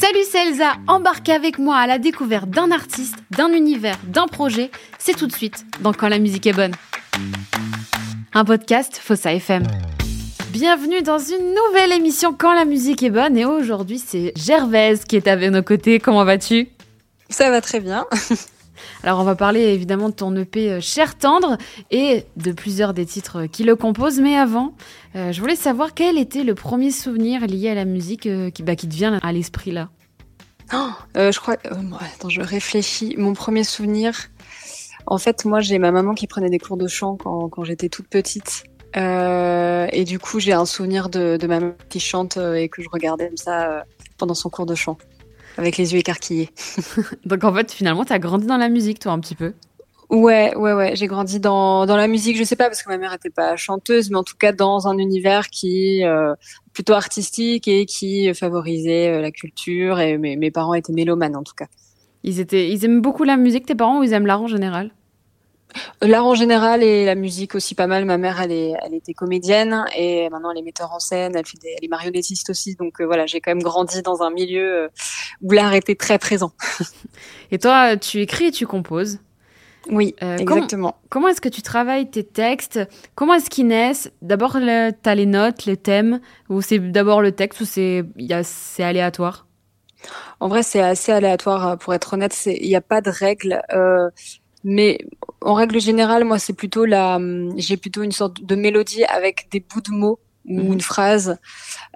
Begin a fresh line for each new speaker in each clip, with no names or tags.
Salut, c'est Elsa. Embarquez avec moi à la découverte d'un artiste, d'un univers, d'un projet. C'est tout de suite dans Quand la musique est bonne. Un podcast Fossa FM. Bienvenue dans une nouvelle émission Quand la musique est bonne. Et aujourd'hui, c'est Gervaise qui est avec nos côtés. Comment vas-tu?
Ça va très bien.
Alors on va parler évidemment de ton EP euh, Cher Tendre et de plusieurs des titres qui le composent. Mais avant, euh, je voulais savoir quel était le premier souvenir lié à la musique euh, qui, bah, te vient à l'esprit là?
Oh, je crois. attends, je réfléchis. Mon premier souvenir. En fait, moi, j'ai ma maman qui prenait des cours de chant quand, j'étais toute petite. et du coup, j'ai un souvenir de, de, ma maman qui chante et que je regardais comme ça pendant son cours de chant avec les yeux écarquillés.
Donc en fait, finalement, tu as grandi dans la musique, toi, un petit peu
Ouais, ouais, ouais. J'ai grandi dans, dans la musique, je sais pas, parce que ma mère était pas chanteuse, mais en tout cas dans un univers qui euh, plutôt artistique et qui favorisait euh, la culture. Et mes, mes parents étaient mélomanes, en tout cas.
Ils, étaient, ils aiment beaucoup la musique, tes parents, ou ils aiment l'art en général?
L'art en général et la musique aussi pas mal. Ma mère, elle, est, elle était comédienne et maintenant elle est metteur en scène, elle, fait des, elle est marionnettiste aussi. Donc euh, voilà, j'ai quand même grandi dans un milieu euh, où l'art était très présent.
et toi, tu écris et tu composes
oui, euh, exactement.
Comment, comment est-ce que tu travailles tes textes? Comment est-ce qu'ils naissent? D'abord, tu as les notes, les thèmes, ou c'est d'abord le texte, ou c'est aléatoire?
En vrai, c'est assez aléatoire, pour être honnête. Il n'y a pas de règles. Euh, mais en règle générale, moi, c'est plutôt la, j'ai plutôt une sorte de mélodie avec des bouts de mots ou mhm. une phrase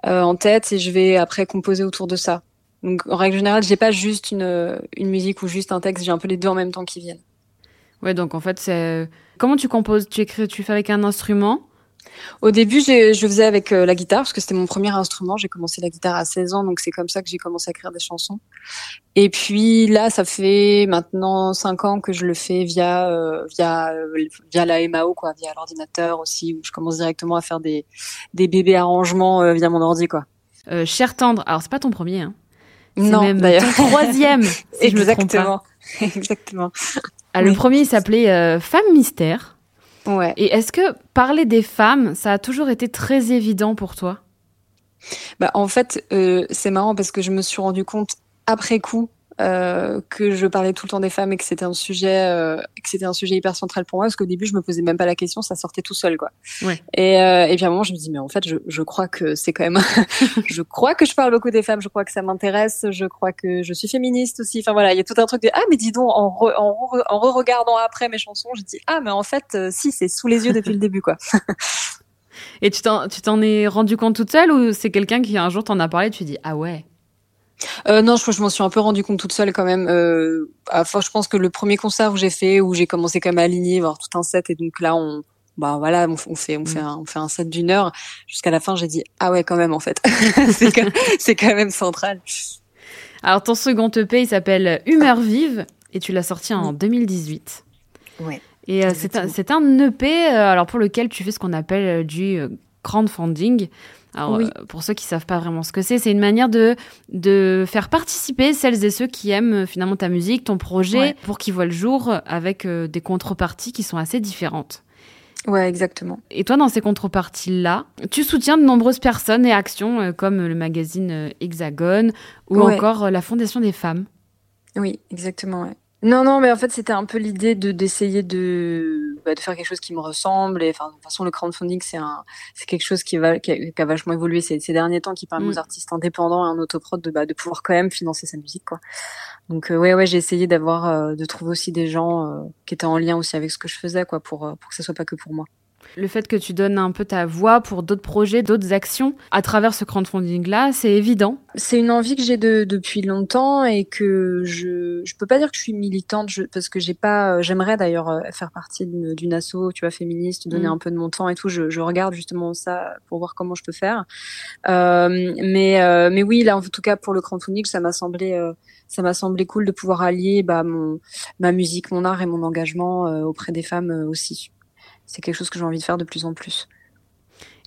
euh, en tête et je vais après composer autour de ça. Donc, en règle générale, j'ai pas juste une, une musique ou juste un texte, j'ai un peu les deux en même temps qui viennent.
Ouais, donc en fait, c'est comment tu composes? Tu écris, tu fais avec un instrument
au début, je faisais avec euh, la guitare parce que c'était mon premier instrument. J'ai commencé la guitare à 16 ans, donc c'est comme ça que j'ai commencé à écrire des chansons. Et puis là, ça fait maintenant 5 ans que je le fais via euh, via euh, via la MAO quoi, via l'ordinateur aussi où je commence directement à faire des des bébés arrangements via mon ordi quoi.
Cher tendre, alors c'est pas ton premier hein. Non, même ton troisième si
Exactement.
Je
me trompe Exactement.
Ah, le premier il s'appelait Femme mystère.
Ouais.
Et est-ce que parler des femmes, ça a toujours été très évident pour toi?
Bah, En fait, euh, c'est marrant parce que je me suis rendu compte après coup euh, que je parlais tout le temps des femmes et que c'était un sujet euh, que c'était un sujet hyper central pour moi parce qu'au début je me posais même pas la question ça sortait tout seul quoi.
Ouais.
et, euh, et puis à un moment je me dis mais en fait je, je crois que c'est quand même je crois que je parle beaucoup des femmes je crois que ça m'intéresse je crois que je suis féministe aussi. Enfin voilà il y a tout un truc de ah mais dis donc en re, en, re, en re regardant après mes chansons je dis ah mais en fait euh, si c'est sous les yeux depuis le début quoi.
Et tu t'en tu t'en es rendu compte toute seule ou c'est quelqu'un qui un jour t'en a parlé tu dis ah ouais
euh, non, je, je m'en suis un peu rendu compte toute seule quand même. Euh, enfin, je pense que le premier concert où j'ai fait, où j'ai commencé quand même à aligner, voir tout un set, et donc là, on, bah voilà, on, fait, on fait, mm. un, on fait un set d'une heure. Jusqu'à la fin, j'ai dit ah ouais, quand même en fait, c'est quand, quand, même central.
Alors ton second EP, il s'appelle Humeur vive, et tu l'as sorti en 2018.
Ouais.
Et euh, c'est un, un EP, alors pour lequel tu fais ce qu'on appelle du crowdfunding. Alors, euh, pour ceux qui savent pas vraiment ce que c'est, c'est une manière de, de faire participer celles et ceux qui aiment euh, finalement ta musique, ton projet, pour qu'ils voient le jour avec euh, des contreparties qui sont assez différentes.
Ouais, exactement.
Et toi, dans ces contreparties-là, tu soutiens de nombreuses personnes et actions comme le magazine Hexagone ou encore la Fondation des femmes.
Oui, exactement. Ouais. Non, non, mais en fait, c'était un peu l'idée de d'essayer de, bah, de faire quelque chose qui me ressemble. Et enfin, de toute façon, le crowdfunding, c'est un, c'est quelque chose qui va, qui a, vachement évolué ces, ces, derniers temps, qui permet aux mm. artistes indépendants et un autoprod de, bah, de pouvoir quand même financer sa musique, quoi. Donc, euh, ouais, ouais, j'ai essayé d'avoir, euh, de trouver aussi des gens euh, qui étaient en lien aussi avec ce que je faisais, quoi, pour, pour que ça soit pas que pour moi.
Le fait que tu donnes un peu ta voix pour d'autres projets, d'autres actions à travers ce crowdfunding-là, c'est évident.
C'est une envie que j'ai de, depuis longtemps et que je je peux pas dire que je suis militante parce que j'ai pas. J'aimerais d'ailleurs euh, faire partie d'une asso, tu vois, féministe, donner mm. un peu de mon temps et tout. Je, je, regarde justement ça pour voir comment je peux faire. Euh, mais euh, mais oui, là en tout cas pour le crowdfunding, ça m'a semblé euh, ça m'a semblé cool de pouvoir allier bah, mon ma musique, mon art et mon engagement euh, auprès des femmes aussi c'est quelque chose que j'ai envie de faire de plus en plus.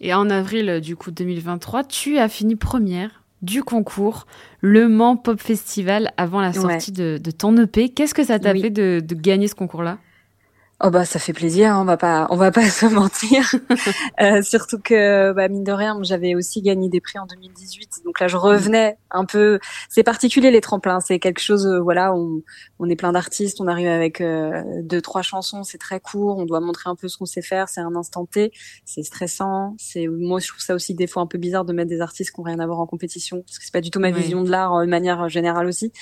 Et en avril du coup 2023, tu as fini première du concours Le Mans Pop Festival avant la sortie de, ton EP. Qu'est-ce que ça t'a fait de, gagner ce concours-là?
Oh bah ça fait plaisir, hein, on va pas on va pas se mentir. euh, surtout que bah, mine de rien, j'avais aussi gagné des prix en 2018, donc là je revenais un peu. C'est particulier les tremplins, c'est quelque chose. Euh, voilà, on, on est plein d'artistes, on arrive avec euh, deux trois chansons, c'est très court, on doit montrer un peu ce qu'on sait faire, c'est un instant T, c'est stressant. C'est moi je trouve ça aussi des fois un peu bizarre de mettre des artistes qui ont rien à voir en compétition, parce que c'est pas du tout ma vision de l'art euh, de manière générale aussi.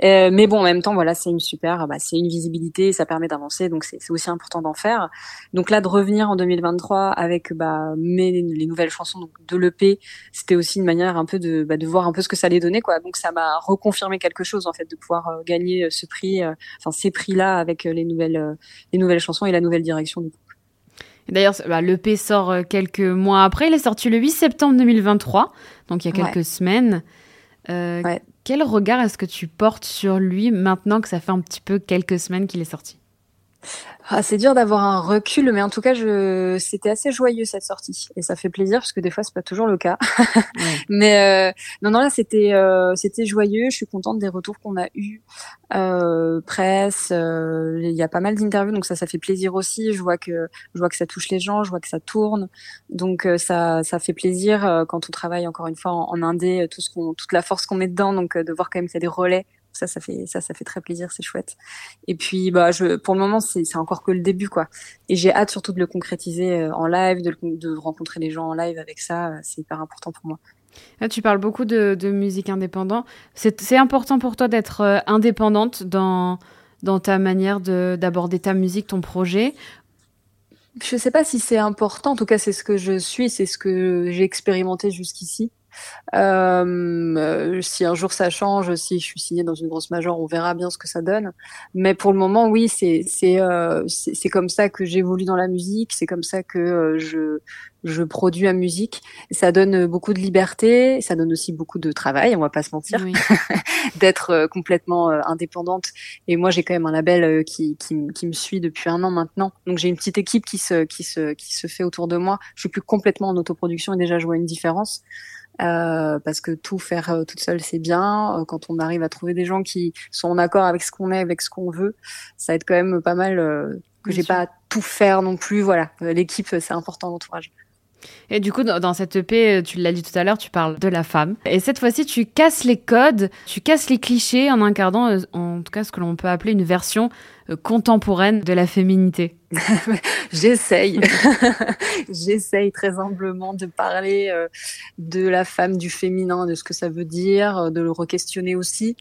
mais bon, en même temps, voilà, c'est une super, bah, c'est une visibilité, ça permet d'avancer, donc c'est aussi important d'en faire. Donc là, de revenir en 2023 avec bah, mes, les nouvelles chansons donc, de l'EP, c'était aussi une manière un peu de, bah, de voir un peu ce que ça allait donner. Quoi. Donc ça m'a reconfirmé quelque chose en fait de pouvoir euh, gagner euh, ce prix, euh, enfin ces prix-là avec les nouvelles, les nouvelles chansons et la nouvelle direction du.
D'ailleurs, bah, l'EP sort quelques mois après. Il est sorti le 8 septembre 2023, donc il y a quelques semaines. Quel regard est-ce que tu portes sur lui maintenant que ça fait un petit peu quelques semaines qu'il est sorti?
Ah, c'est dur d'avoir un recul, mais en tout cas, je... c'était assez joyeux cette sortie, et ça fait plaisir parce que des fois c'est pas toujours le cas. mais euh... non, non, là c'était euh... c'était joyeux. Je suis contente des retours qu'on a eu, euh... presse. Euh, il y a pas mal d'interviews, donc ça, ça fait plaisir aussi. Je vois que je vois que ça touche les gens, je vois que ça tourne, donc euh, ça ça fait plaisir euh, quand on travaille encore une fois en, en indé, tout ce qu'on toute la force qu'on met dedans, donc de voir quand même qu'il y a des relais ça, ça fait ça, ça fait très plaisir, c'est chouette. Et puis, bah, je, pour le moment, c'est encore que le début, quoi. Et j'ai hâte surtout de le concrétiser euh, en live, de, de rencontrer les gens en live avec ça. Euh, c'est hyper important pour moi.
Là, tu parles beaucoup de, de musique indépendante. C'est important pour toi d'être euh, indépendante dans dans ta manière d'aborder ta musique, ton projet?
Je sais pas si c'est important. En tout cas, c'est ce que je suis, c'est ce que j'ai expérimenté jusqu'ici. Euh, si un jour ça change, si je suis signée dans une grosse major, on verra bien ce que ça donne. Mais pour le moment, oui, c'est c'est euh, c'est comme ça que j'évolue dans la musique, c'est comme ça que euh, je je produis la musique. Ça donne beaucoup de liberté, ça donne aussi beaucoup de travail, on va pas se mentir, d'être euh, complètement indépendante. Et moi, j'ai quand même un label qui, qui, qui me suit depuis un an maintenant, donc j'ai une petite équipe qui se qui se qui se fait autour de moi. Je suis plus complètement en autoproduction et déjà je vois une différence. Euh, parce que tout faire euh, toute seule c'est bien. Euh, quand on arrive à trouver des gens qui sont en accord avec ce qu'on est, avec ce qu'on veut, ça aide quand même pas mal que j'ai pas à tout faire non plus. Voilà, l'équipe c'est important l'entourage.
Et du coup, dans cette EP, tu l'as dit tout à l'heure, tu parles de la femme. Et cette fois-ci, tu casses les codes, tu casses les clichés en incarnant, euh, en tout cas, ce que l'on peut appeler une version euh, contemporaine de la féminité.
J'essaye, j'essaye très humblement de parler euh, de la femme, du féminin, de ce que ça veut dire, de le re-questionner aussi.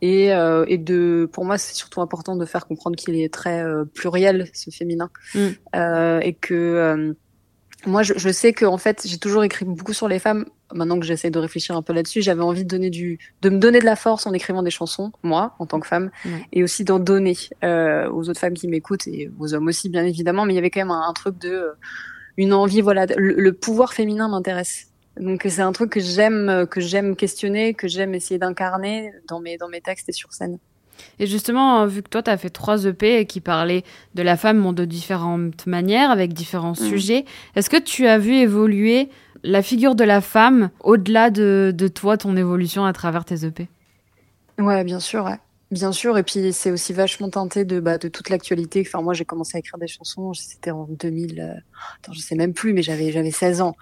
Et, et de, pour moi, c'est surtout important de faire comprendre qu'il est très pluriel, ce féminin, mm. et que moi, je, je sais que en fait, j'ai toujours écrit beaucoup sur les femmes. Maintenant que j'essaie de réfléchir un peu là-dessus, j'avais envie de donner du, de me donner de la force en écrivant des chansons, moi, en tant que femme, et aussi d'en donner euh, aux autres femmes qui m'écoutent et aux hommes aussi, bien évidemment. Mais il y avait quand même un, truc de, euh, une envie, voilà, le, pouvoir féminin m'intéresse. Donc c'est un truc que j'aime, que j'aime questionner, que j'aime essayer d'incarner dans mes, dans mes textes et sur scène.
Et justement, vu que toi, tu as fait trois EP qui parlaient de la femme de différentes manières, avec différents mm. sujets, est-ce que tu as vu évoluer la figure de la femme au-delà de, de, toi, ton évolution à travers tes EP
Ouais, bien sûr, ouais. Bien sûr, et puis c'est aussi vachement teinté de, bah, toute l'actualité. Enfin, moi, j'ai commencé à écrire des chansons, c'était en 2000, euh... attends, je sais même plus, mais j'avais j'avais 16 ans.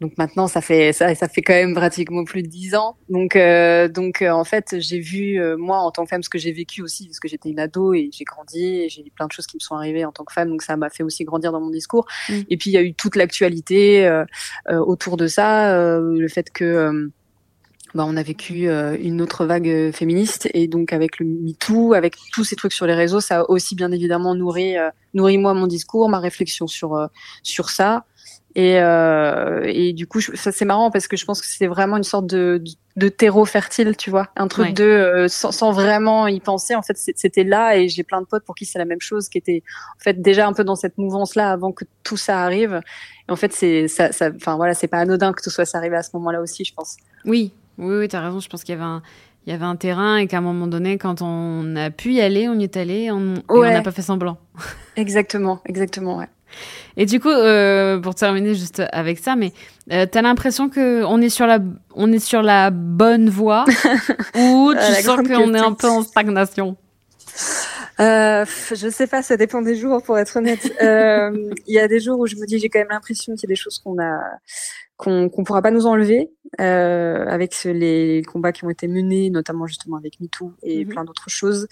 Donc maintenant, ça fait ça, ça fait quand même pratiquement plus de dix ans. Donc euh, donc euh, en fait, j'ai vu euh, moi en tant que femme ce que j'ai vécu aussi parce que j'étais une ado et j'ai grandi et j'ai eu plein de choses qui me sont arrivées en tant que femme. Donc ça m'a fait aussi grandir dans mon discours. Mm. Et puis il y a eu toute l'actualité autour de ça, le fait que bah, on a vécu une autre vague féministe et donc avec le MeToo, avec tous ces trucs sur les réseaux, ça a aussi bien évidemment nourri nourri moi mon discours, ma réflexion sur sur ça. Et, euh, et du coup, ça c'est marrant parce que je pense que c'est vraiment une sorte de, de, terreau fertile, tu vois, un truc de euh, sans, sans, vraiment y penser. En fait, c'était là et j'ai plein de potes pour qui c'est la même chose, qui étaient en fait déjà un peu dans cette mouvance-là avant que tout ça arrive. Et en fait, c'est ça, ça, enfin voilà, c'est pas anodin que tout soit arrivé à ce moment-là aussi, je pense.
Oui, oui, oui, t'as raison. Je pense qu'il y avait un il y avait un terrain et qu'à un moment donné, quand on a pu y aller, on y est allé, on n'a pas fait semblant.
exactement, exactement, ouais.
Et du coup, euh, pour terminer juste avec ça, mais euh, t'as l'impression que on est sur la, on est sur la bonne voie ou tu sens qu'on est un peu en stagnation?
Euh, Je sais pas, ça dépend des jours, pour être honnête. Euh, il y a des jours où je me dis, j'ai quand même l'impression qu'il y a des choses qu'on a qu'on qu'on pourra pas nous enlever euh, avec les combats qui ont été menés, notamment justement avec MeToo et mhm. plein d'autres choses.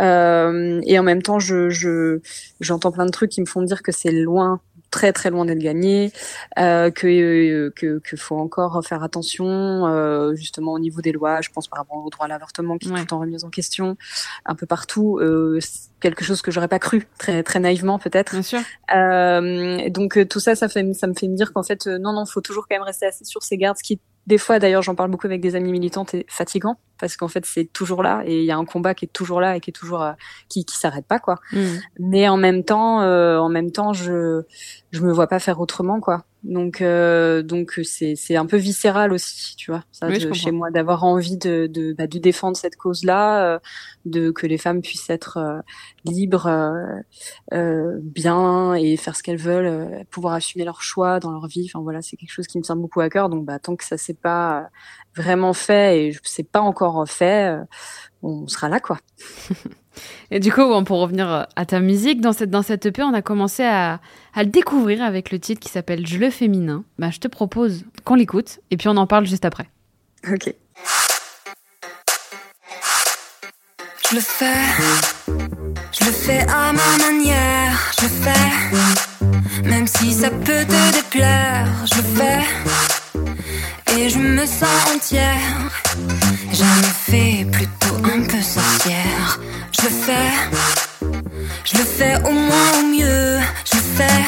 Euh, et en même temps, je j'entends plein de trucs qui me font dire que c'est loin très très loin d'être gagné, euh, que, euh, que que faut encore faire attention euh, justement au niveau des lois. Je pense par rapport au droit à l'avortement qui est tout en remise en question un peu partout. Euh, quelque chose que j'aurais pas cru très très naïvement peut-être.
Bien sûr.
Euh, donc euh, tout ça, ça fait ça me fait me dire qu'en fait non non, faut toujours quand même rester assis sur ses gardes, ce qui des fois d'ailleurs j'en parle beaucoup avec des amis militantes et fatigant parce qu'en fait c'est toujours là et il y a un combat qui est toujours là et qui est toujours euh, qui qui s'arrête pas quoi mm. mais en même temps euh, en même temps je je me vois pas faire autrement quoi donc euh, donc c'est c'est un peu viscéral aussi tu vois ça chez moi d'avoir envie de de, bah, de défendre cette cause là de que les femmes puissent être libres bien et faire ce qu'elles veulent pouvoir assumer leurs choix dans leur vie. Enfin voilà c'est quelque chose qui me tient beaucoup à cœur. Donc bah tant que ça s'est pas vraiment fait et c'est pas encore fait, euh, on sera là quoi.
et du coup, bon, pour revenir à ta musique, dans cette, dans cette EP, on a commencé à, à le découvrir avec le titre qui s'appelle Je le féminin. Bah, je te propose qu'on l'écoute et puis on en parle juste après.
Ok.
Je le fais, je le fais à ma manière, je le fais, même si ça peut te déplaire, je le fais et je me sens entière. Jamais fait, sorcière. Je le fais, je le fais au moins au mieux. Je le fais,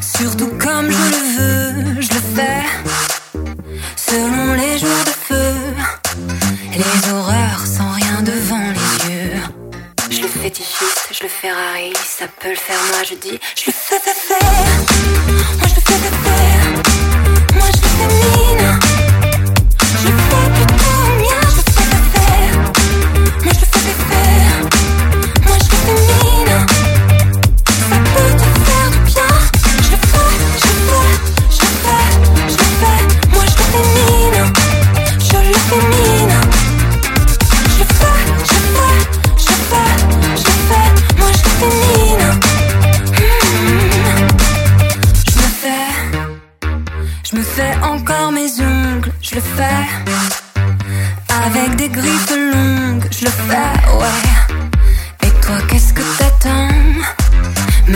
surtout comme je le veux. Je le fais, selon les jours de feu. Les horreurs sans rien devant les yeux. Je le fétichiste, je le Ferrari, ça peut le faire, moi je dis, je le fais, fais, fais,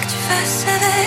que
tu fasses avec.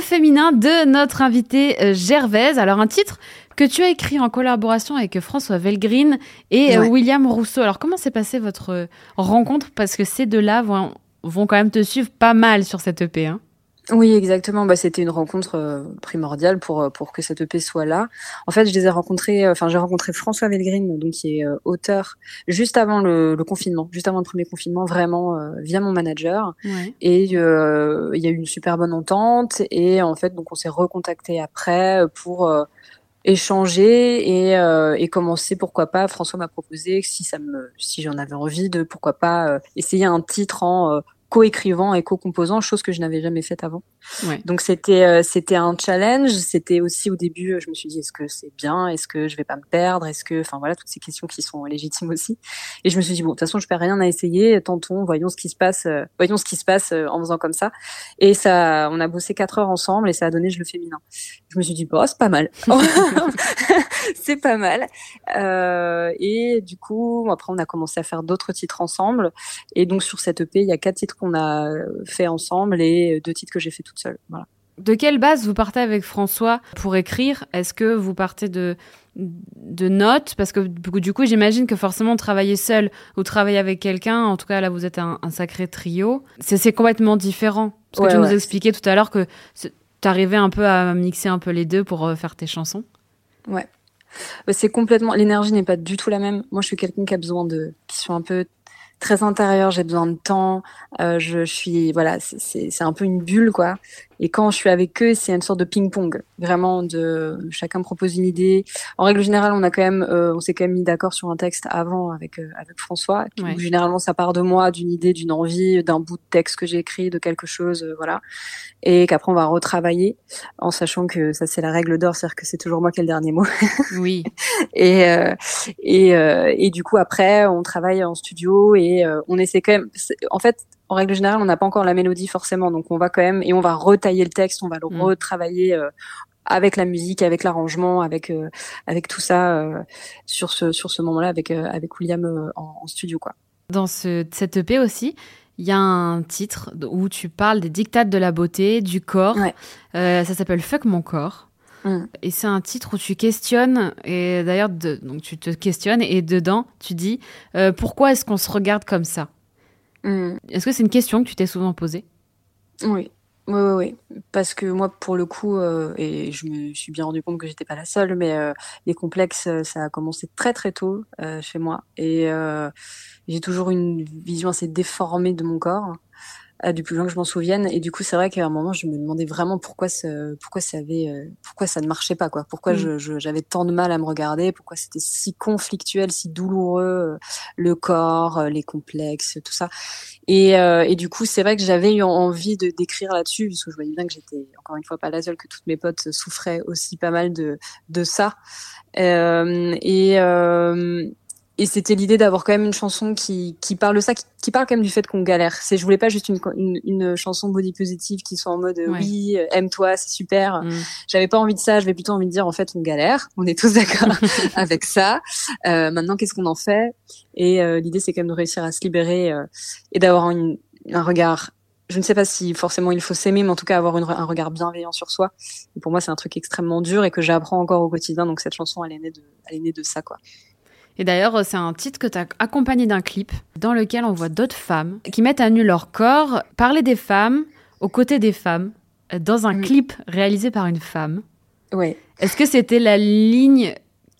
Féminin de notre invitée euh, Gervaise. Alors un titre que tu as écrit en collaboration avec François Velgreen et euh, William Rousseau. Alors comment s'est passée votre rencontre? Parce que ces deux-là vont, vont quand même te suivre pas mal sur cette EP. Hein
Oui, exactement. Bah, c'était une rencontre euh, primordiale pour euh, pour que cette EP soit là. En fait, je les ai rencontrés. Enfin, j'ai rencontré François Velgreen, donc qui est auteur, juste avant le, le, confinement, juste avant le premier confinement, vraiment via mon manager. Ouais. Et il y a eu une super bonne entente. Et en fait, donc on s'est recontacté après pour échanger et, euh, et commencer pourquoi pas François m'a proposé si ça me si j'en avais envie de pourquoi pas euh, essayer un titre en euh, co-écrivant et co-composant, chose que je n'avais jamais faite avant. Ouais. Donc c'était euh, c'était un challenge. C'était aussi au début, je me suis dit est-ce que c'est bien, est-ce que je vais pas me perdre, est-ce que, enfin voilà toutes ces questions qui sont légitimes aussi. Et je me suis dit bon de toute façon je perds rien à essayer, tentons, voyons ce qui se passe, euh, voyons ce qui se passe euh, en faisant comme ça. Et ça, on a bossé quatre heures ensemble et ça a donné je le féminin. Je me suis dit bon c'est pas mal, c'est pas mal. et du coup après on a commencé à faire d'autres titres ensemble. Et donc sur cette EP il y a quatre titres qu'on a fait ensemble et deux titres que j'ai fait toute seule. Voilà.
De quelle base vous partez avec François pour écrire? Est-ce que vous partez de, de notes? Parce que du coup, j'imagine que forcément, travailler seul ou travailler avec quelqu'un, en tout cas là, vous êtes un, sacré trio, c'est complètement différent. Parce que tu nous expliquais tout à l'heure que tu arrivais un peu à mixer un peu les deux pour euh, faire tes chansons.
Ouais. Bah, c'est complètement. L'énergie n'est pas du tout la même. Moi, je suis quelqu'un qui a besoin de. qui soit un peu très intérieur, j'ai besoin de temps. Euh, je, suis voilà, c'est un peu une bulle quoi. Et quand je suis avec eux, c'est une sorte de ping-pong, vraiment de chacun propose une idée. En règle générale, on a quand même, euh, on s'est quand même mis d'accord sur un texte avant avec euh, avec François. Généralement, ça part de moi, d'une idée, d'une envie, d'un bout de texte que j'ai écrit, de quelque chose, euh, voilà. Et qu'après on va retravailler, en sachant que ça c'est la règle d'or, c'est-à-dire que c'est toujours moi qui ai le dernier mot.
oui.
et et et du coup après, on travaille en studio et on essaie quand même. En fait, en règle générale, on n'a pas encore la mélodie forcément, donc on va quand même et on va retailler le texte, on va le mm. retravailler euh, avec la musique, avec l'arrangement, avec euh, avec tout ça euh, sur ce sur ce moment-là avec avec William en, studio quoi.
Dans ce, cette EP aussi, il y a un titre où tu parles des dictates de la beauté, du corps. ça s'appelle Fuck mon corps. Mm. Et c'est un titre où tu questionnes, et d'ailleurs, donc tu te questionnes, et dedans, tu dis pourquoi est-ce qu'on se regarde comme ça? Mm. Est-ce que c'est une question que tu t'es souvent posée?
Oui. Oui, oui, oui, parce que moi, pour le coup, euh, et je me suis bien rendu compte que j'étais pas la seule, mais euh, les complexes, euh, ça a commencé très très tôt chez moi, et j'ai toujours une vision assez déformée de mon corps. Euh, du plus loin que je m'en souvienne. Et du coup, c'est vrai qu'à un moment, je me demandais vraiment pourquoi ça, pourquoi ça avait, euh, pourquoi ça ne marchait pas, quoi. Pourquoi mm. je, j'avais tant de mal à me regarder, pourquoi c'était si conflictuel, si douloureux, euh, le corps, les complexes, tout ça? Et, et du coup, c'est vrai que j'avais eu envie de d'écrire là-dessus, parce que je voyais bien que j'étais encore une fois pas la seule, que toutes mes potes souffraient aussi pas mal de de ça. et et c'était l'idée d'avoir quand même une chanson qui, qui parle de ça, qui, parle quand même du fait qu'on galère. C'est, je voulais pas juste une, une, une, chanson body positive qui soit en mode oui, aime-toi, c'est super. Mm. J'avais pas envie de ça. J'avais plutôt envie de dire en fait on galère. On est tous d'accord avec ça. Euh, maintenant qu'est-ce qu'on en fait? Et euh, l'idée c'est quand même de réussir à se libérer euh, et d'avoir un regard. Je ne sais pas si forcément il faut s'aimer, mais en tout cas avoir un regard bienveillant sur soi. Et pour moi c'est un truc extrêmement dur et que j'apprends encore au quotidien. Donc cette chanson elle est née de, elle est née de ça quoi.
Et d'ailleurs, c'est un titre que tu as accompagné d'un clip dans lequel on voit d'autres femmes qui mettent à nu leur corps, parler des femmes aux côtés des femmes, dans un clip réalisé par une femme.
Oui.
Est-ce que c'était la ligne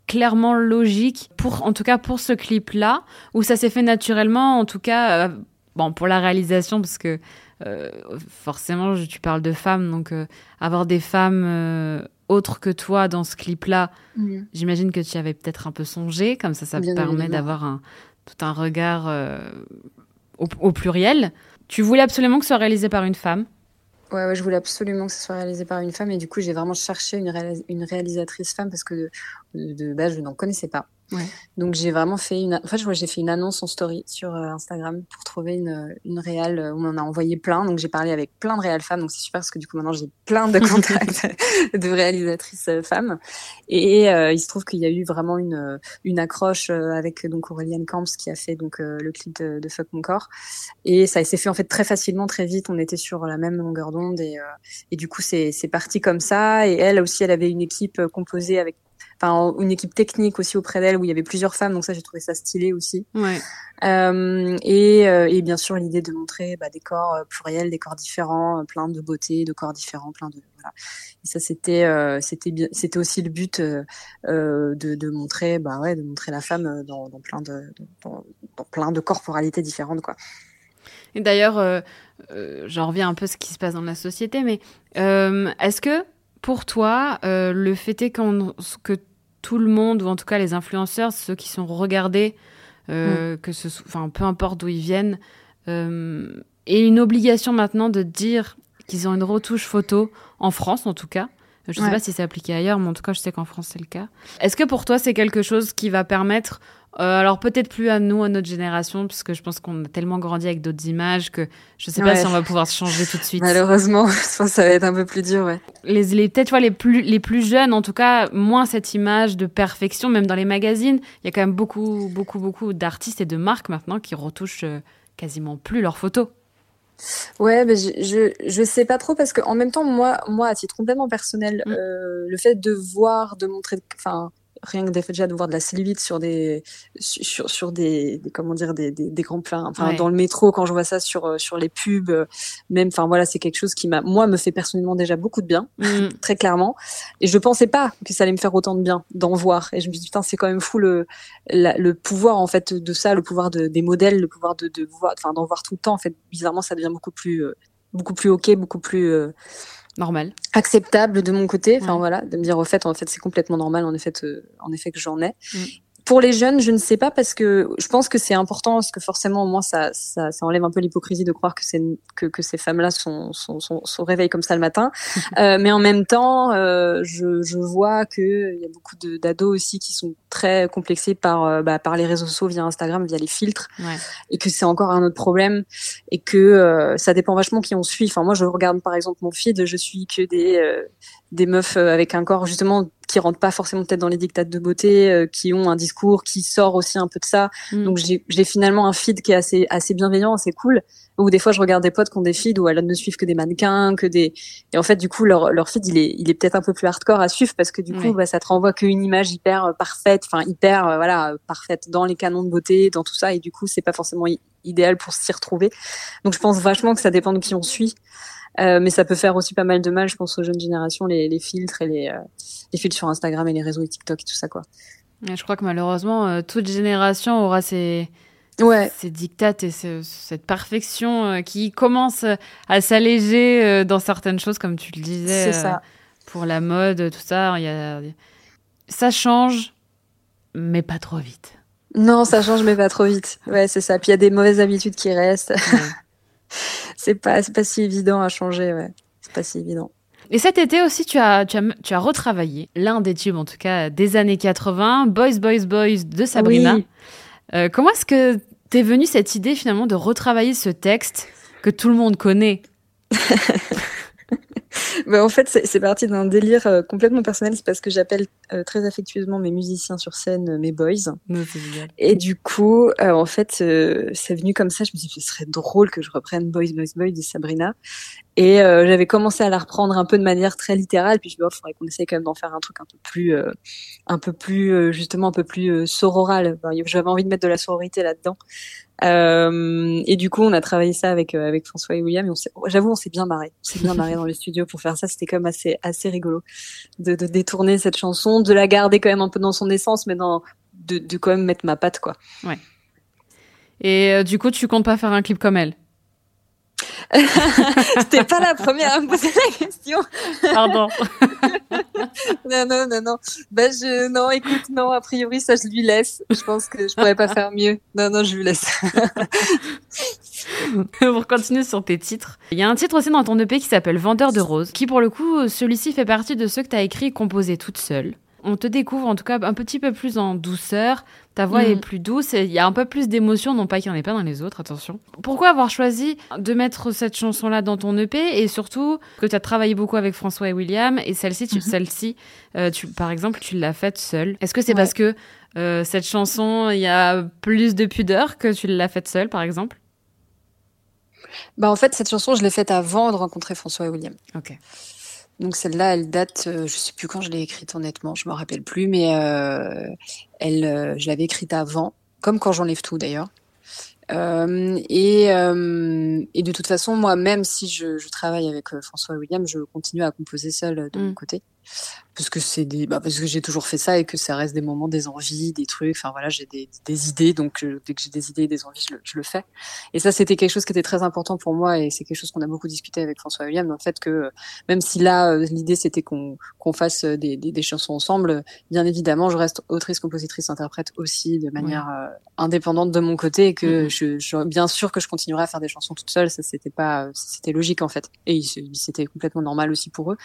clairement logique pour, en tout cas pour ce clip-là, ou ça s'est fait naturellement, en tout cas, euh, bon, pour la réalisation, parce que euh, forcément, tu parles de femmes, donc euh, avoir des femmes autre que toi dans ce clip-là, mm. j'imagine que tu y avais peut-être un peu songé, comme ça, ça permet d'avoir un, tout un regard euh, au, pluriel. Tu voulais absolument que ce soit réalisé par une femme?
Ouais, je voulais absolument que ce soit réalisé par une femme et du coup j'ai vraiment cherché une, une réalisatrice femme parce que de base je n'en connaissais pas. Donc j'ai vraiment fait une. En fait, j'ai fait une annonce en story sur euh, Instagram pour trouver une une réal où on en a envoyé plein. Donc j'ai parlé avec plein de réal femmes. Donc c'est super parce que du coup maintenant j'ai plein de contacts de réalisatrices euh, femmes. Et euh, il se trouve qu'il y a eu vraiment une une accroche avec donc Auréliane Camps qui a fait donc le clip de, de, Fuck mon corps. Et ça s'est fait en fait très facilement, très vite. On était sur la même longueur d'onde et et du coup c'est c'est parti comme ça. Et elle aussi, elle avait une équipe composée avec enfin une équipe technique aussi auprès d'elle où il y avait plusieurs femmes, donc ça j'ai trouvé ça stylé aussi.
Ouais.
Euh, et, euh, et bien sûr l'idée de montrer bah, des corps euh, pluriels, des corps différents, euh, plein de beauté, de corps différents, plein de voilà. Et ça c'était c'était bien, c'était aussi le but de, de montrer bah ouais de montrer la femme dans, dans plein de dans, dans plein de corporalités différentes quoi.
Et d'ailleurs, euh, euh, j'en reviens un peu à ce qui se passe dans la société, mais euh, est-ce que pour toi, euh, le fait est que tout le monde, ou en tout cas les influenceurs, ceux qui sont regardés, euh, mm. que ce, enfin peu importe d'où ils viennent, euh, aient une obligation maintenant de dire qu'ils ont une retouche photo en France en tout cas. Je ne sais pas si c'est appliqué ailleurs, mais en tout cas, je sais qu'en France, c'est le cas. Est-ce que pour toi, c'est quelque chose qui va permettre euh, alors peut-être plus à nous, à notre génération, parce que je pense qu'on a tellement grandi avec d'autres images que je sais pas si on va pouvoir se changer tout de suite.
Malheureusement, je pense que ça va être un peu plus dur, ouais.
Les, les peut-être vois, les plus les plus jeunes, en tout cas, moins cette image de perfection, même dans les magazines. Il y a quand même beaucoup beaucoup beaucoup d'artistes et de marques maintenant qui retouchent euh, quasiment plus leurs photos.
Ouais, mais je, je, je sais pas trop parce que en même temps moi moi à titre complètement personnel mm. euh, le fait de voir de montrer enfin rien que déjà de voir de la cellulite sur des sur sur des, des comment dire des, des, des grands plans enfin ouais. dans le métro quand je vois ça sur euh, sur les pubs euh, même enfin voilà c'est quelque chose qui m'a moi me fait personnellement déjà beaucoup de bien mmh. très clairement et je pensais pas que ça allait me faire autant de bien d'en voir et je me dis putain c'est quand même fou le la, le pouvoir en fait de ça le pouvoir de, des modèles le pouvoir de de voir enfin d'en voir tout le temps en fait bizarrement ça devient beaucoup plus euh, beaucoup plus ok beaucoup plus euh,
normal,
acceptable de mon côté. Enfin ouais. voilà, de me dire au fait, en fait, c'est complètement normal en effet, euh, en effet que j'en ai. Mm. Pour les jeunes, je ne sais pas parce que je pense que c'est important parce que forcément, au moins, ça, ça, ça enlève un peu l'hypocrisie de croire que, que, que ces femmes-là sont, sont, sont, sont réveillées comme ça le matin. euh, mais en même temps, euh, je, je vois que il y a beaucoup d'ados aussi qui sont très complexés par, euh, bah, par les réseaux sociaux, via Instagram, via les filtres,
ouais.
et que c'est encore un autre problème, et que euh, ça dépend vachement qui on suit. Enfin, moi, je regarde par exemple mon feed, je suis que des euh, des meufs euh, avec un corps justement qui rentrent pas forcément peut-être dans les dictates de beauté, euh, qui ont un discours qui sort aussi un peu de ça. Mm. Donc j'ai, finalement un feed qui est assez assez bienveillant, assez cool. Ou des fois je regarde des potes qui ont des feeds où elles ne suivent que des mannequins, que des et en fait du coup leur leur feed il est il est peut-être un peu plus hardcore à suivre parce que du coup oui. bah, ça te renvoie qu'une image hyper euh, parfaite, enfin hyper euh, voilà parfaite dans les canons de beauté, dans tout ça et du coup c'est pas forcément idéal pour s'y retrouver. Donc je pense vachement que ça dépend de qui on suit. Euh, mais ça peut faire aussi pas mal de mal, je pense, aux jeunes générations, les, les filtres et les, euh, les filtres sur Instagram et les réseaux et TikTok et tout ça, quoi.
Je crois que malheureusement, euh, toute génération aura ses,
ouais.
ces dictates et ce, cette perfection qui commence à s'alléger dans certaines choses, comme tu le disais,
ça.
pour la mode, tout ça. Y a... Ça change, mais pas trop vite.
Non, ça change, mais pas trop vite. Ouais, c'est ça. Puis il y a des mauvaises habitudes qui restent. Ouais. c'est pas, pas si évident à changer, ouais. C'est pas si évident.
Et cet été aussi, tu as, tu as, tu as retravaillé l'un des tubes, en tout cas, des années 80, Boys, Boys, Boys de Sabrina.
Oui.
Euh, comment est-ce que t'es venue cette idée, finalement, de retravailler ce texte que tout le monde connaît?
bah, en fait, c'est parti d'un délire euh, complètement personnel. C'est parce que j'appelle euh, très affectueusement mes musiciens sur scène euh, mes boys.
Non,
et du coup, euh, en fait, euh, c'est venu comme ça. Je me suis dit, ce serait drôle que je reprenne Boys, Boys, Boys de Sabrina. Et j'avais commencé à la reprendre un peu de manière très littérale. Puis je me suis dit, oh, faudrait qu'on essaye quand même d'en faire un truc un peu plus, un peu plus, justement, un peu plus sororal. Enfin, j'avais envie de mettre de la sororité là-dedans. Euh, et du coup, on a travaillé ça avec euh, avec François et William. Et j'avoue, on s'est bien marré. On s'est bien marré dans les studios pour faire ça. C'était même assez assez rigolo de, de, détourner cette chanson, de la garder quand même un peu dans son essence, mais dans de, de quand même mettre ma patte quoi.
Ouais. Et euh, du coup, tu comptes pas faire un clip comme elle?
C'était pas la première à me poser la question.
Pardon.
non, non, non, non. Bah, je, non, écoute, non, a priori, ça, je lui laisse. Je pense que je pourrais pas faire mieux. Non, non, je lui laisse.
pour continuer sur tes titres, il y a un titre aussi dans ton EP qui s'appelle Vendeur de roses, qui pour le coup, celui-ci fait partie de ceux que tu as écrit et composés toute seule on te découvre en tout cas un petit peu plus en douceur. Ta voix mmh. est plus douce et il y a un peu plus d'émotion, non pas qu'il n'y en ait pas dans les autres, attention. Pourquoi avoir choisi de mettre cette chanson-là dans ton EP et surtout que tu as travaillé beaucoup avec François et William et celle-ci, tu, mmh. celle-ci, euh, tu, par exemple, tu l'as faite seule. Est-ce que c'est ouais. parce que euh, cette chanson, il y a plus de pudeur que tu l'as faite seule, par exemple?
Bah en fait, cette chanson, je l'ai faite avant de rencontrer François et William.
Ok.
Donc celle-là, elle date, je sais plus quand je l'ai écrite honnêtement, je me rappelle plus, mais elle, je l'avais écrite avant, comme quand j'enlève tout d'ailleurs. Euh, et, euh, et, de toute façon, moi, même si je, je travaille avec euh, François William, je continue à composer seul de mon mm. côté parce que c'est des bah parce que j'ai toujours fait ça et que ça reste des moments des envies des trucs. Enfin voilà j'ai des, des idées. Donc euh, dès que j'ai des idées des envies je le, je le, fais. Et ça c'était quelque chose qui était très important pour moi et c'est quelque chose qu'on a beaucoup discuté avec François William dans le fait que même si là euh, l'idée c'était qu'on qu'on fasse des, des, des, chansons ensemble bien évidemment je reste autrice compositrice interprète aussi de manière euh, indépendante de mon côté et que je, je, bien sûr que je continuerai à faire des chansons toute seule. Ça c'était pas c'était logique en fait. Et c'était complètement normal aussi pour eux.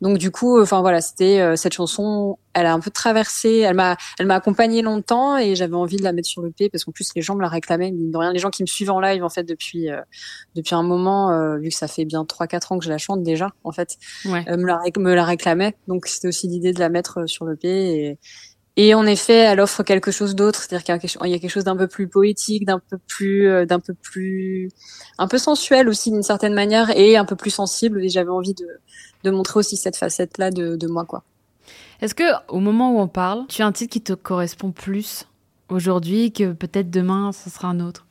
Donc du coup enfin voilà c'était euh, cette chanson, elle a un peu traversé, elle m'a, elle m'a accompagnée longtemps et j'avais envie de la mettre sur le P parce qu'en plus les gens me la réclamaient, de rien, les gens qui me suivent en live en fait depuis euh, depuis un moment, euh, vu que ça fait bien 3-4 ans que je la chante déjà en fait, me la me la réclamait, donc c'était aussi l'idée de la mettre sur le P et et en effet, elle offre quelque chose d'autre, c'est-à-dire qu'il y a quelque chose d'un peu plus poétique, d'un peu plus, d'un peu plus, un peu sensuel aussi d'une certaine manière, et un peu plus sensible. Et j'avais envie de, de montrer aussi cette facette-là de, de moi, quoi.
Est-ce que, au moment où on parle, tu as un titre qui te correspond plus aujourd'hui que peut-être demain, ce sera un autre?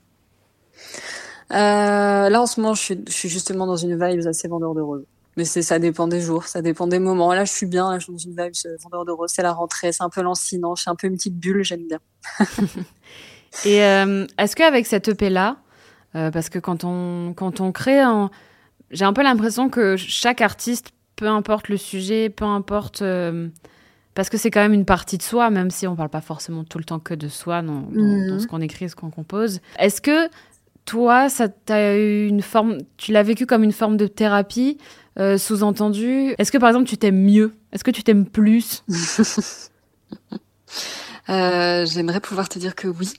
Euh, Là, en ce moment, je suis, je suis, justement dans une vibe assez vendeur de rose. Mais c'est, ça dépend des jours, ça dépend des moments. Là, je suis bien, je suis dans une vibe vendeur de rose. C'est la rentrée, c'est un peu lancinant. Je suis un peu une petite bulle, j'aime bien.
Et euh, est-ce qu'avec cette EP-là, euh, parce que quand on, quand on crée, j'ai un peu l'impression que chaque artiste peu importe le sujet, peu importe. Euh, parce que c'est quand même une partie de soi, même si on parle pas forcément tout le temps que de soi dans, mhm. ce qu'on écrit, ce qu'on compose. Est-ce que toi, ça t'a eu une forme, tu l'as vécu comme une forme de thérapie, euh, sous-entendu Est-ce que par exemple tu t'aimes mieux? Est-ce que tu t'aimes plus?
Euh, j'aimerais pouvoir te dire que oui.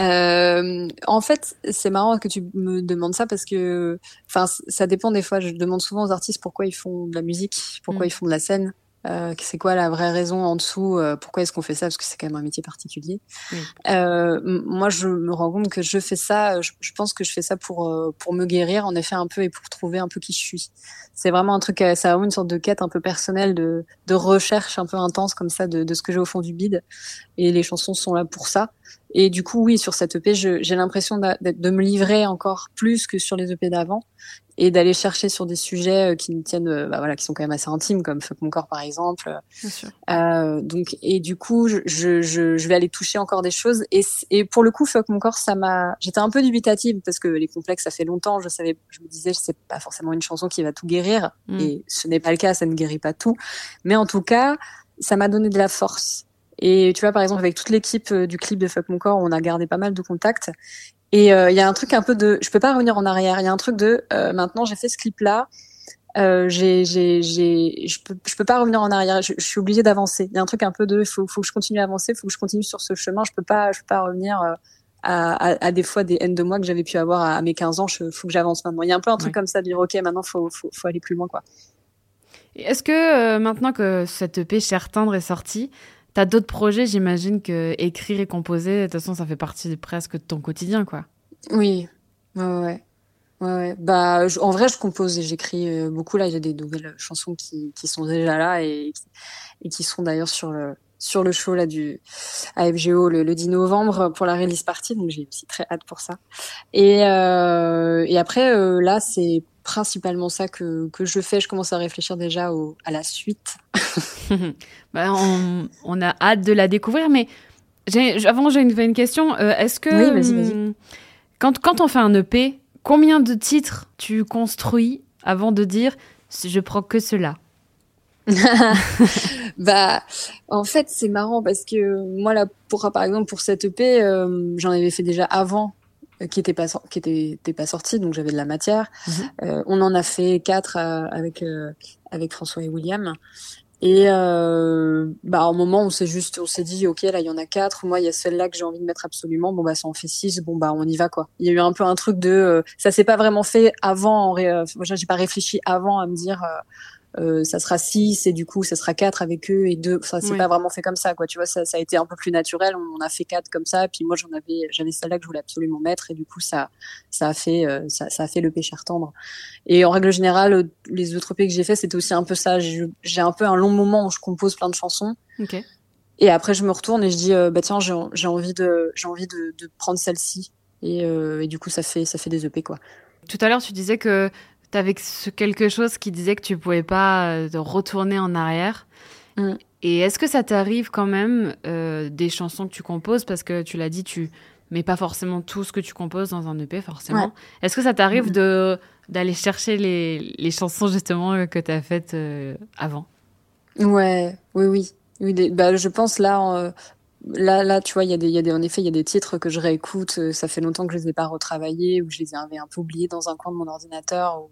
Euh, en fait, c'est marrant que tu me demandes ça parce que, enfin, ça dépend des fois. Je demande souvent aux artistes pourquoi ils font de la musique, pourquoi mm. ils font de la scène. Euh, c'est quoi la vraie raison en dessous euh, Pourquoi est-ce qu'on fait ça? Parce que c'est quand même un métier particulier. Euh, moi, je me rends compte que je fais ça. Je, je pense que je fais ça pour euh, pour me guérir, en effet, un peu et pour trouver un peu qui je suis. C'est vraiment un truc, ça a vraiment une sorte de quête un peu personnelle, de de recherche un peu intense comme ça de, de ce que j'ai au fond du bide. Et les chansons sont là pour ça. Et du coup, oui, sur cette EP, j'ai l'impression de, de, me livrer encore plus que sur les EP d'avant et d'aller chercher sur des sujets euh, qui me tiennent, euh, bah voilà, qui sont quand même assez intimes, comme Fuck mon corps par exemple. Bien sûr. Euh, donc, et du coup, je, je, je, vais aller toucher encore des choses. Et, et pour le coup, Fuck mon corps, ça m'a, j'étais un peu dubitative parce que les complexes, ça fait longtemps. Je savais, je me disais, c'est pas forcément une chanson qui va tout guérir, mm. et ce n'est pas le cas, ça ne guérit pas tout. Mais en tout cas, ça m'a donné de la force. Et tu vois, par exemple, avec toute l'équipe euh, du clip de Fuck Mon Corps, on a gardé pas mal de contacts. Et euh, il y a un truc un peu de, je peux pas revenir en arrière. Il y a un truc de, euh, maintenant j'ai fait ce clip-là, euh, j'ai, j'ai, j'ai, je peux, je peux pas revenir en arrière. Je, je suis obligée d'avancer. Il y a un truc un peu de, faut, faut que je continue à avancer, faut que je continue sur ce chemin. Je peux pas, je peux pas revenir. À, à, à, des fois des haines de moi que j'avais pu avoir à, mes 15 ans, il faut que j'avance maintenant. Il y a un peu un truc comme ça de dire ok maintenant faut, faut, faut aller plus loin quoi.
Est-ce que maintenant que cette EP Cher Tendre est sortie, T'as d'autres projets, j'imagine que écrire et composer, de toute façon, ça fait partie presque de ton quotidien, quoi.
Oui, ouais, ouais. ouais, Bah, en vrai, je compose et j'écris euh, beaucoup. Là, il y a des nouvelles chansons qui, qui sont déjà là et, et qui seront d'ailleurs sur le sur le show là du AFGO le, le 10 novembre pour la release party. Donc, j'ai aussi très hâte pour ça. Et euh, et après, euh, là, c'est principalement ça que, que je fais. Je commence à réfléchir déjà au, à la suite.
bah, on, on, a hâte de la découvrir, mais avant j'ai une, une, question. Euh, est-ce que
oui, vas -y, vas -y.
Quand, quand on fait un EP, combien de titres tu construis avant de dire je prends que cela?
Bah en fait c'est marrant parce que moi là pour par exemple pour cette EP euh, j'en avais fait déjà avant qui était pas qui était, était pas sorti donc j'avais de la matière. -hmm. euh, on en a fait quatre euh, avec euh, avec François et William. Et euh, bah au moment on s'est juste on s'est dit ok là il y en a quatre. Moi il y a celle-là que j'ai envie de mettre absolument. Bon bah ça en fait six. Bon bah on y va quoi. Il y a eu un peu un truc de ça s'est pas vraiment fait avant en ré... j'ai pas réfléchi avant à me dire euh, ça sera six et du coup ça sera quatre avec eux et deux. Enfin, c'est pas vraiment fait comme ça, quoi. Tu vois, ça, ça a été un peu plus naturel. On a fait quatre comme ça. Puis moi, j'en avais, j'avais celle-là que je voulais absolument mettre et du coup, ça, ça a fait, euh, ça, ça a fait le pécheur tendre. Et en règle générale, les autres EP que j'ai fait, c'était aussi un peu ça. J'ai un peu un long moment où je compose plein de chansons. Et après, je me retourne et je dis, euh, bah tiens, j'ai envie de, j'ai envie de, de prendre celle-ci. Et, et du coup, ça fait, ça fait des EP, quoi.
Tout à l'heure, tu disais que avec quelque chose qui disait que tu pouvais pas euh, retourner en arrière. Mm. Et est-ce que ça t'arrive quand même euh, des chansons que tu composes? Parce que tu l'as dit, tu mets pas forcément tout ce que tu composes dans un EP forcément. Est-ce que ça t'arrive mm. de d'aller chercher les, les, chansons justement que tu as faites euh, avant?
Ouais, oui, oui. oui bah, je pense là, là, là, tu vois, il y a des, y a des, en effet, il y a des titres que je réécoute. Euh, ça fait longtemps que je les ai pas retravaillés ou je les avais un peu oubliés dans un coin de mon ordinateur. Ou...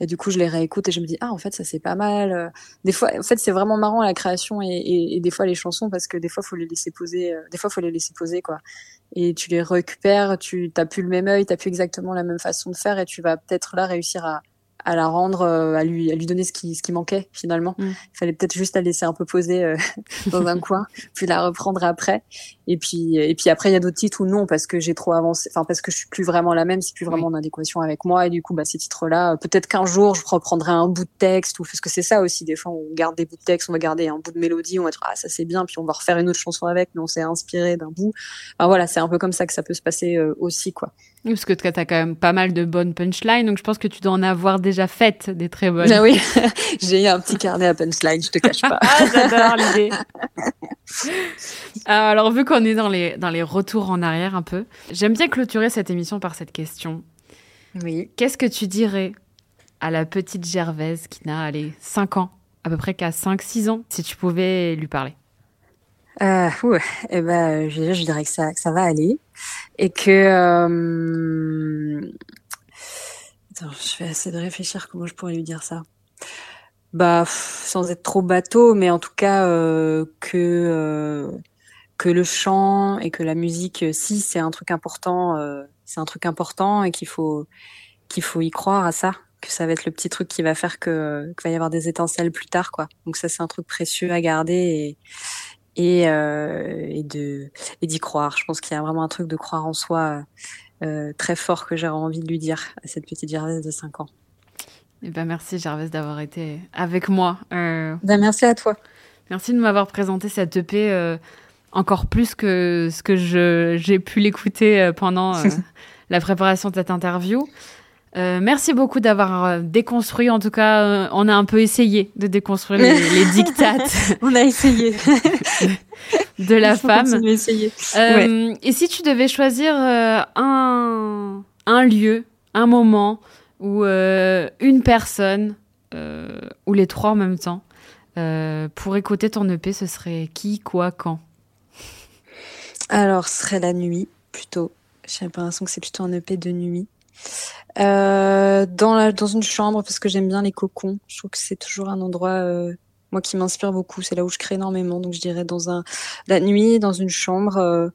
Et du coup, je les réécoute et je me dis, ah, en fait, ça c'est pas mal. Euh. Des fois, en fait, c'est vraiment marrant la création et, et, et, des fois les chansons parce que des fois, faut les laisser poser. Euh, des fois, faut les laisser poser, quoi. Et tu les récupères, tu t'as plus le même œil, t'as plus exactement la même façon de faire et tu vas peut-être là réussir à, à la rendre, euh, à lui, à lui donner ce qui, ce qui manquait finalement. Mm. Il fallait peut-être juste la laisser un peu poser euh, dans un coin, puis la reprendre après. Et puis, et puis après il y a d'autres titres où non parce que j'ai trop avancé, enfin parce que je suis plus vraiment la même, c'est plus vraiment en adéquation avec moi. Et du coup, bah ces titres-là, euh, peut-être qu'un jour je reprendrai un bout de texte ou parce que c'est ça aussi. Des fois, on garde des bouts de texte, on va garder un bout de mélodie, on va dire ah ça c'est bien, puis on va refaire une autre chanson avec, mais on s'est inspiré d'un bout. Enfin voilà, c'est un peu comme ça que ça peut se passer aussi quoi.
Oui, parce que tu as quand même pas mal de bonnes punchlines, donc je pense que tu dois en avoir déjà faites des très bonnes.
Ah oui, j'ai un petit carnet à punchlines, je te cache pas.
ah, j'adore l'idée. Euh, alors, vu qu'on est dans les, dans les retours en arrière un peu, j'aime bien clôturer cette émission par cette question.
Oui.
Qu'est-ce que tu dirais à la petite Gervaise qui n'a, allez, 5 ans, à peu près qu'à 5-6 ans, si tu pouvais lui parler?
Euh, eh ben, je, dirais que ça, que ça va aller et que euh, Attends, je vais essayer de réfléchir comment je pourrais lui dire ça. Bah, sans être trop bateau, mais en tout cas euh, que euh, que le chant et que la musique, si c'est un truc important, euh, c'est un truc important et qu'il faut qu'il faut y croire à ça, que ça va être le petit truc qui va faire que qu'il va y avoir des étincelles plus tard, quoi. Donc ça, c'est un truc précieux à garder et et, euh, et de et d'y croire. Je pense qu'il y a vraiment un truc de croire en soi euh, très fort que j'aurais envie de lui dire à cette petite Gervaise de 5 ans.
Eh ben merci Gervaise d'avoir été avec moi.
Euh... Ben merci à toi.
Merci de m'avoir présenté cette EP euh, encore plus que ce que j'ai pu l'écouter euh, pendant la préparation de cette interview. Euh, merci beaucoup d'avoir euh, déconstruit. En tout cas, euh, on a un peu essayé de déconstruire les, les dictates.
on a essayé.
de la femme.
Essayer.
Ouais. Et si tu devais choisir un, un lieu, un moment ou une personne ou les trois en même temps pour écouter ton EP, ce serait qui, quoi, quand?
Alors, ce serait la nuit plutôt. J'ai l'impression que c'est plutôt un EP de nuit. Euh, dans, la, dans une chambre parce que j'aime bien les cocons. Je trouve que c'est toujours un endroit euh, moi qui m'inspire beaucoup. C'est là où je crée énormément. Donc je dirais dans un la nuit, dans une chambre euh,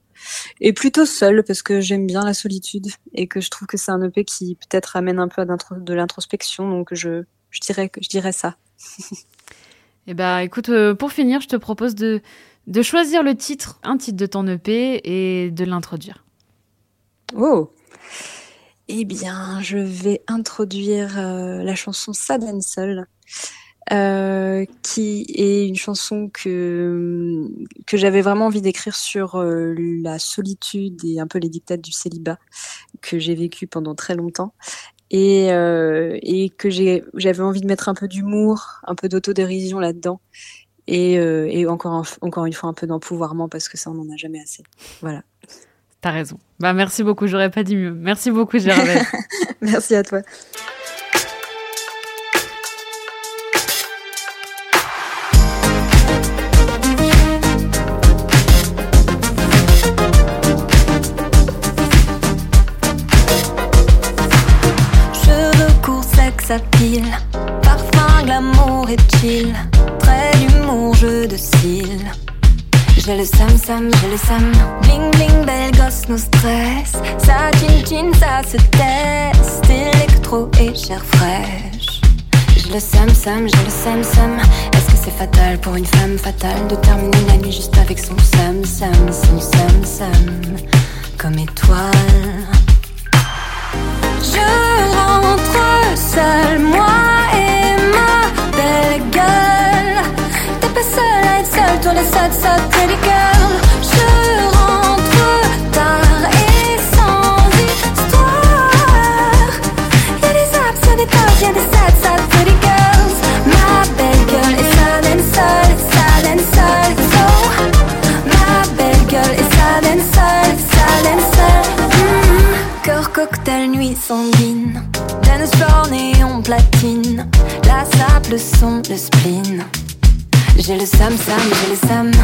et plutôt seule parce que j'aime bien la solitude et que je trouve que c'est un EP qui peut-être amène un peu de l'introspection. Donc je je dirais je dirais ça.
eh ben écoute, pour finir, je te propose de de choisir le titre, un titre de ton EP et de l'introduire.
Oh. Eh bien, je vais introduire euh, la chanson Sad and Soul, euh, qui est une chanson que que j'avais vraiment envie d'écrire sur euh, la solitude et un peu les dictats du célibat que j'ai vécu pendant très longtemps et et que j'avais envie de mettre un peu d'humour, un peu d'autodérision là-dedans et, et encore encore une fois un peu d'empouvoirment parce que ça on en a jamais assez. Voilà.
T'as raison. Bah merci beaucoup, j'aurais pas dit mieux. Merci beaucoup Gervais.
merci à toi.
j'ai le sam sam, j'ai le sam. Bling bling, belle gosse, no stress. Ça chin chin, ça se teste. Électro et chair fraîche. J'ai le sam sam, j'ai le sam sam. Est-ce que c'est fatal pour une femme fatale de terminer la nuit juste avec son sam sam, son sam sam, comme étoile? Je rentre seule, moi. told her, sad, sad, pretty girl. Bilsem sen bilsem.